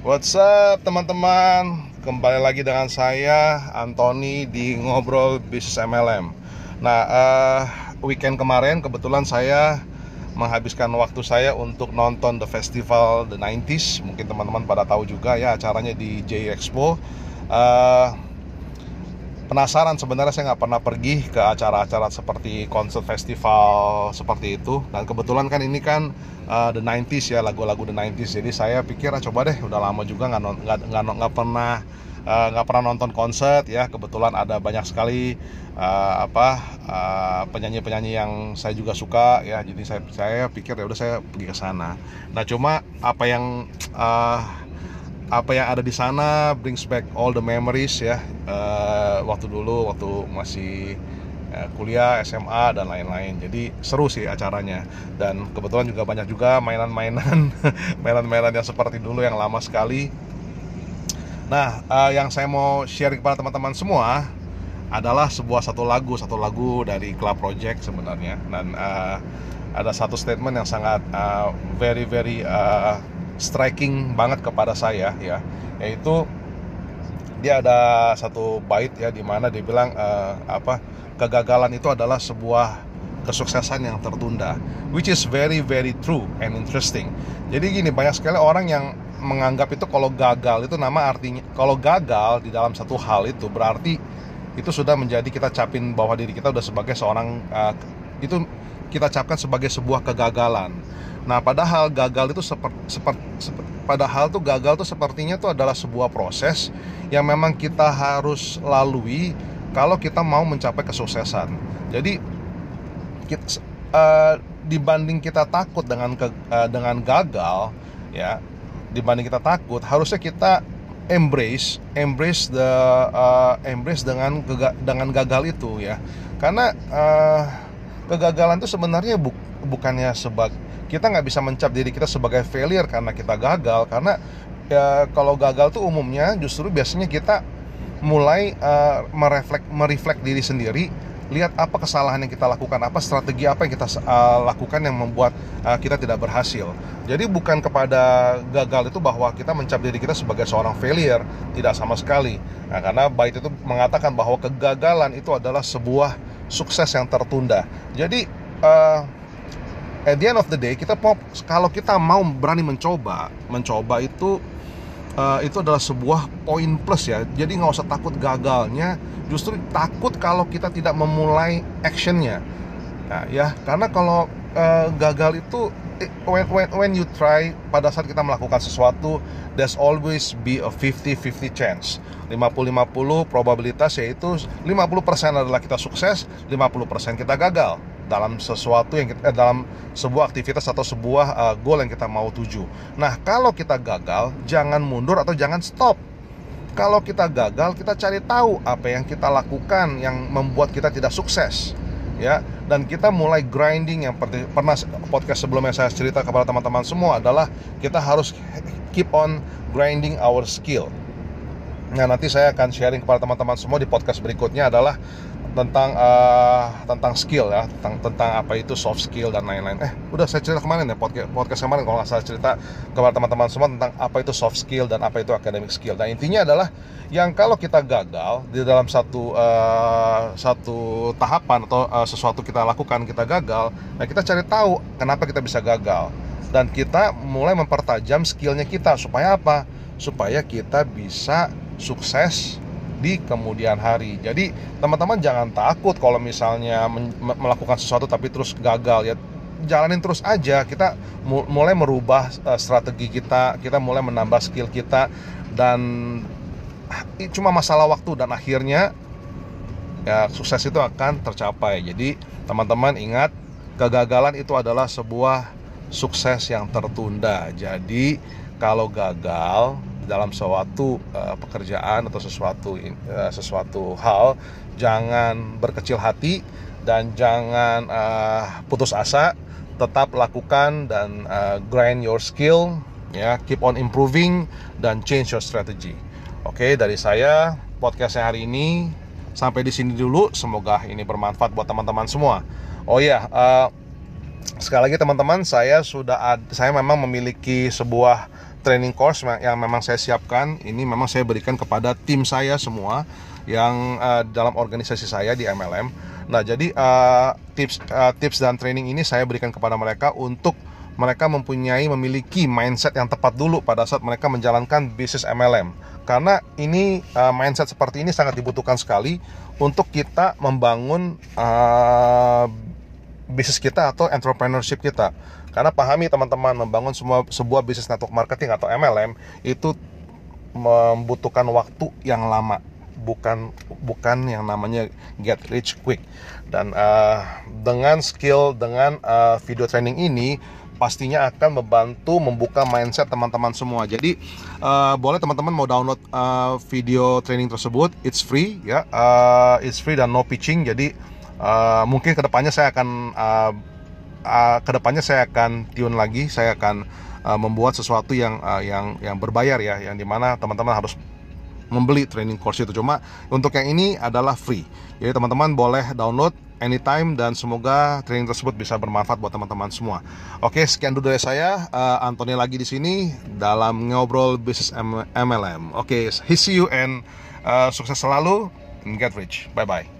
What's up teman-teman? Kembali lagi dengan saya Anthony di Ngobrol Bisnis MLM Nah uh, weekend kemarin kebetulan saya menghabiskan waktu saya untuk nonton The Festival The 90s Mungkin teman-teman pada tahu juga ya acaranya di J Expo. Uh, penasaran sebenarnya saya nggak pernah pergi ke acara-acara seperti konser festival seperti itu. Dan kebetulan kan ini kan uh, the 90s ya lagu-lagu the 90s jadi saya pikir ah, coba deh udah lama juga nggak nggak pernah uh, nggak uh, pernah nonton konser ya. Kebetulan ada banyak sekali uh, apa penyanyi penyanyi-penyanyi yang saya juga suka ya. Jadi saya saya pikir ya udah saya pergi ke sana. Nah cuma apa yang uh, apa yang ada di sana brings back all the memories ya. Uh, waktu dulu waktu masih uh, kuliah SMA dan lain-lain. Jadi seru sih acaranya. Dan kebetulan juga banyak juga mainan-mainan mainan-mainan yang seperti dulu yang lama sekali. Nah uh, yang saya mau share kepada teman-teman semua adalah sebuah satu lagu satu lagu dari Club Project sebenarnya. Dan uh, ada satu statement yang sangat uh, very very uh, striking banget kepada saya ya. Yaitu dia ada satu bait ya di mana dia bilang uh, apa kegagalan itu adalah sebuah kesuksesan yang tertunda which is very very true and interesting. Jadi gini banyak sekali orang yang menganggap itu kalau gagal itu nama artinya kalau gagal di dalam satu hal itu berarti itu sudah menjadi kita capin bahwa diri kita sudah sebagai seorang uh, itu kita capkan sebagai sebuah kegagalan Nah, padahal gagal itu seperti seper, seper, padahal tuh gagal tuh sepertinya tuh adalah sebuah proses yang memang kita harus lalui kalau kita mau mencapai kesuksesan. Jadi kita, uh, dibanding kita takut dengan ke, uh, dengan gagal, ya, dibanding kita takut, harusnya kita embrace embrace the uh, embrace dengan dengan gagal itu ya. Karena uh, kegagalan itu sebenarnya bu, bukannya sebagai kita nggak bisa mencap diri kita sebagai failure karena kita gagal karena ya kalau gagal tuh umumnya justru biasanya kita mulai uh, mereflek mereflek diri sendiri lihat apa kesalahan yang kita lakukan apa strategi apa yang kita uh, lakukan yang membuat uh, kita tidak berhasil. Jadi bukan kepada gagal itu bahwa kita mencap diri kita sebagai seorang failure tidak sama sekali. Nah, karena bait itu mengatakan bahwa kegagalan itu adalah sebuah sukses yang tertunda. Jadi uh, at the end of the day kita mau kalau kita mau berani mencoba mencoba itu uh, itu adalah sebuah poin plus ya. Jadi nggak usah takut gagalnya justru takut kalau kita tidak memulai actionnya. Nah, ya karena kalau uh, gagal itu when, when, when you try pada saat kita melakukan sesuatu there's always be a 50-50 chance 50-50 probabilitas yaitu 50% adalah kita sukses 50% kita gagal dalam sesuatu yang kita, eh, dalam sebuah aktivitas atau sebuah uh, goal yang kita mau tuju. Nah, kalau kita gagal, jangan mundur atau jangan stop. Kalau kita gagal, kita cari tahu apa yang kita lakukan yang membuat kita tidak sukses. Ya, dan kita mulai grinding yang pernah podcast sebelumnya saya cerita kepada teman-teman semua adalah kita harus keep on grinding our skill. Nah, nanti saya akan sharing kepada teman-teman semua di podcast berikutnya adalah tentang uh, tentang skill ya tentang tentang apa itu soft skill dan lain-lain. Eh udah saya cerita kemarin ya podcast podcast kemarin kalau nggak salah cerita kepada teman-teman semua tentang apa itu soft skill dan apa itu academic skill. Dan intinya adalah yang kalau kita gagal di dalam satu uh, satu tahapan atau uh, sesuatu kita lakukan kita gagal nah kita cari tahu kenapa kita bisa gagal. Dan kita mulai mempertajam skillnya kita supaya apa? Supaya kita bisa sukses di kemudian hari. Jadi teman-teman jangan takut kalau misalnya melakukan sesuatu tapi terus gagal ya. Jalanin terus aja. Kita mulai merubah uh, strategi kita kita mulai menambah skill kita dan cuma masalah waktu dan akhirnya ya sukses itu akan tercapai. Jadi teman-teman ingat kegagalan itu adalah sebuah sukses yang tertunda. Jadi kalau gagal dalam suatu uh, pekerjaan atau sesuatu uh, sesuatu hal jangan berkecil hati dan jangan uh, putus asa. Tetap lakukan dan uh, grind your skill ya. Keep on improving dan change your strategy. Oke dari saya podcastnya hari ini. Sampai di sini dulu. Semoga ini bermanfaat buat teman-teman semua. Oh ya uh, sekali lagi teman-teman saya sudah ad, saya memang memiliki sebuah training course yang memang saya siapkan ini memang saya berikan kepada tim saya semua yang uh, dalam organisasi saya di MLM. Nah, jadi uh, tips uh, tips dan training ini saya berikan kepada mereka untuk mereka mempunyai memiliki mindset yang tepat dulu pada saat mereka menjalankan bisnis MLM. Karena ini uh, mindset seperti ini sangat dibutuhkan sekali untuk kita membangun uh, bisnis kita atau entrepreneurship kita. Karena pahami teman-teman membangun semua sebuah bisnis network marketing atau MLM itu membutuhkan waktu yang lama bukan bukan yang namanya get rich quick dan uh, dengan skill dengan uh, video training ini pastinya akan membantu membuka mindset teman-teman semua. Jadi uh, boleh teman-teman mau download uh, video training tersebut, it's free ya, uh, it's free dan no pitching. Jadi uh, mungkin ke depannya saya akan uh, uh, ke depannya saya akan tune lagi, saya akan uh, membuat sesuatu yang uh, yang yang berbayar ya, yang di mana teman-teman harus membeli training course itu cuma untuk yang ini adalah free jadi teman-teman boleh download anytime dan semoga training tersebut bisa bermanfaat buat teman-teman semua. Oke, sekian dulu dari saya. Uh, Anthony lagi di sini dalam ngobrol bisnis MLM. Oke, see you and uh, sukses selalu and get rich. Bye bye.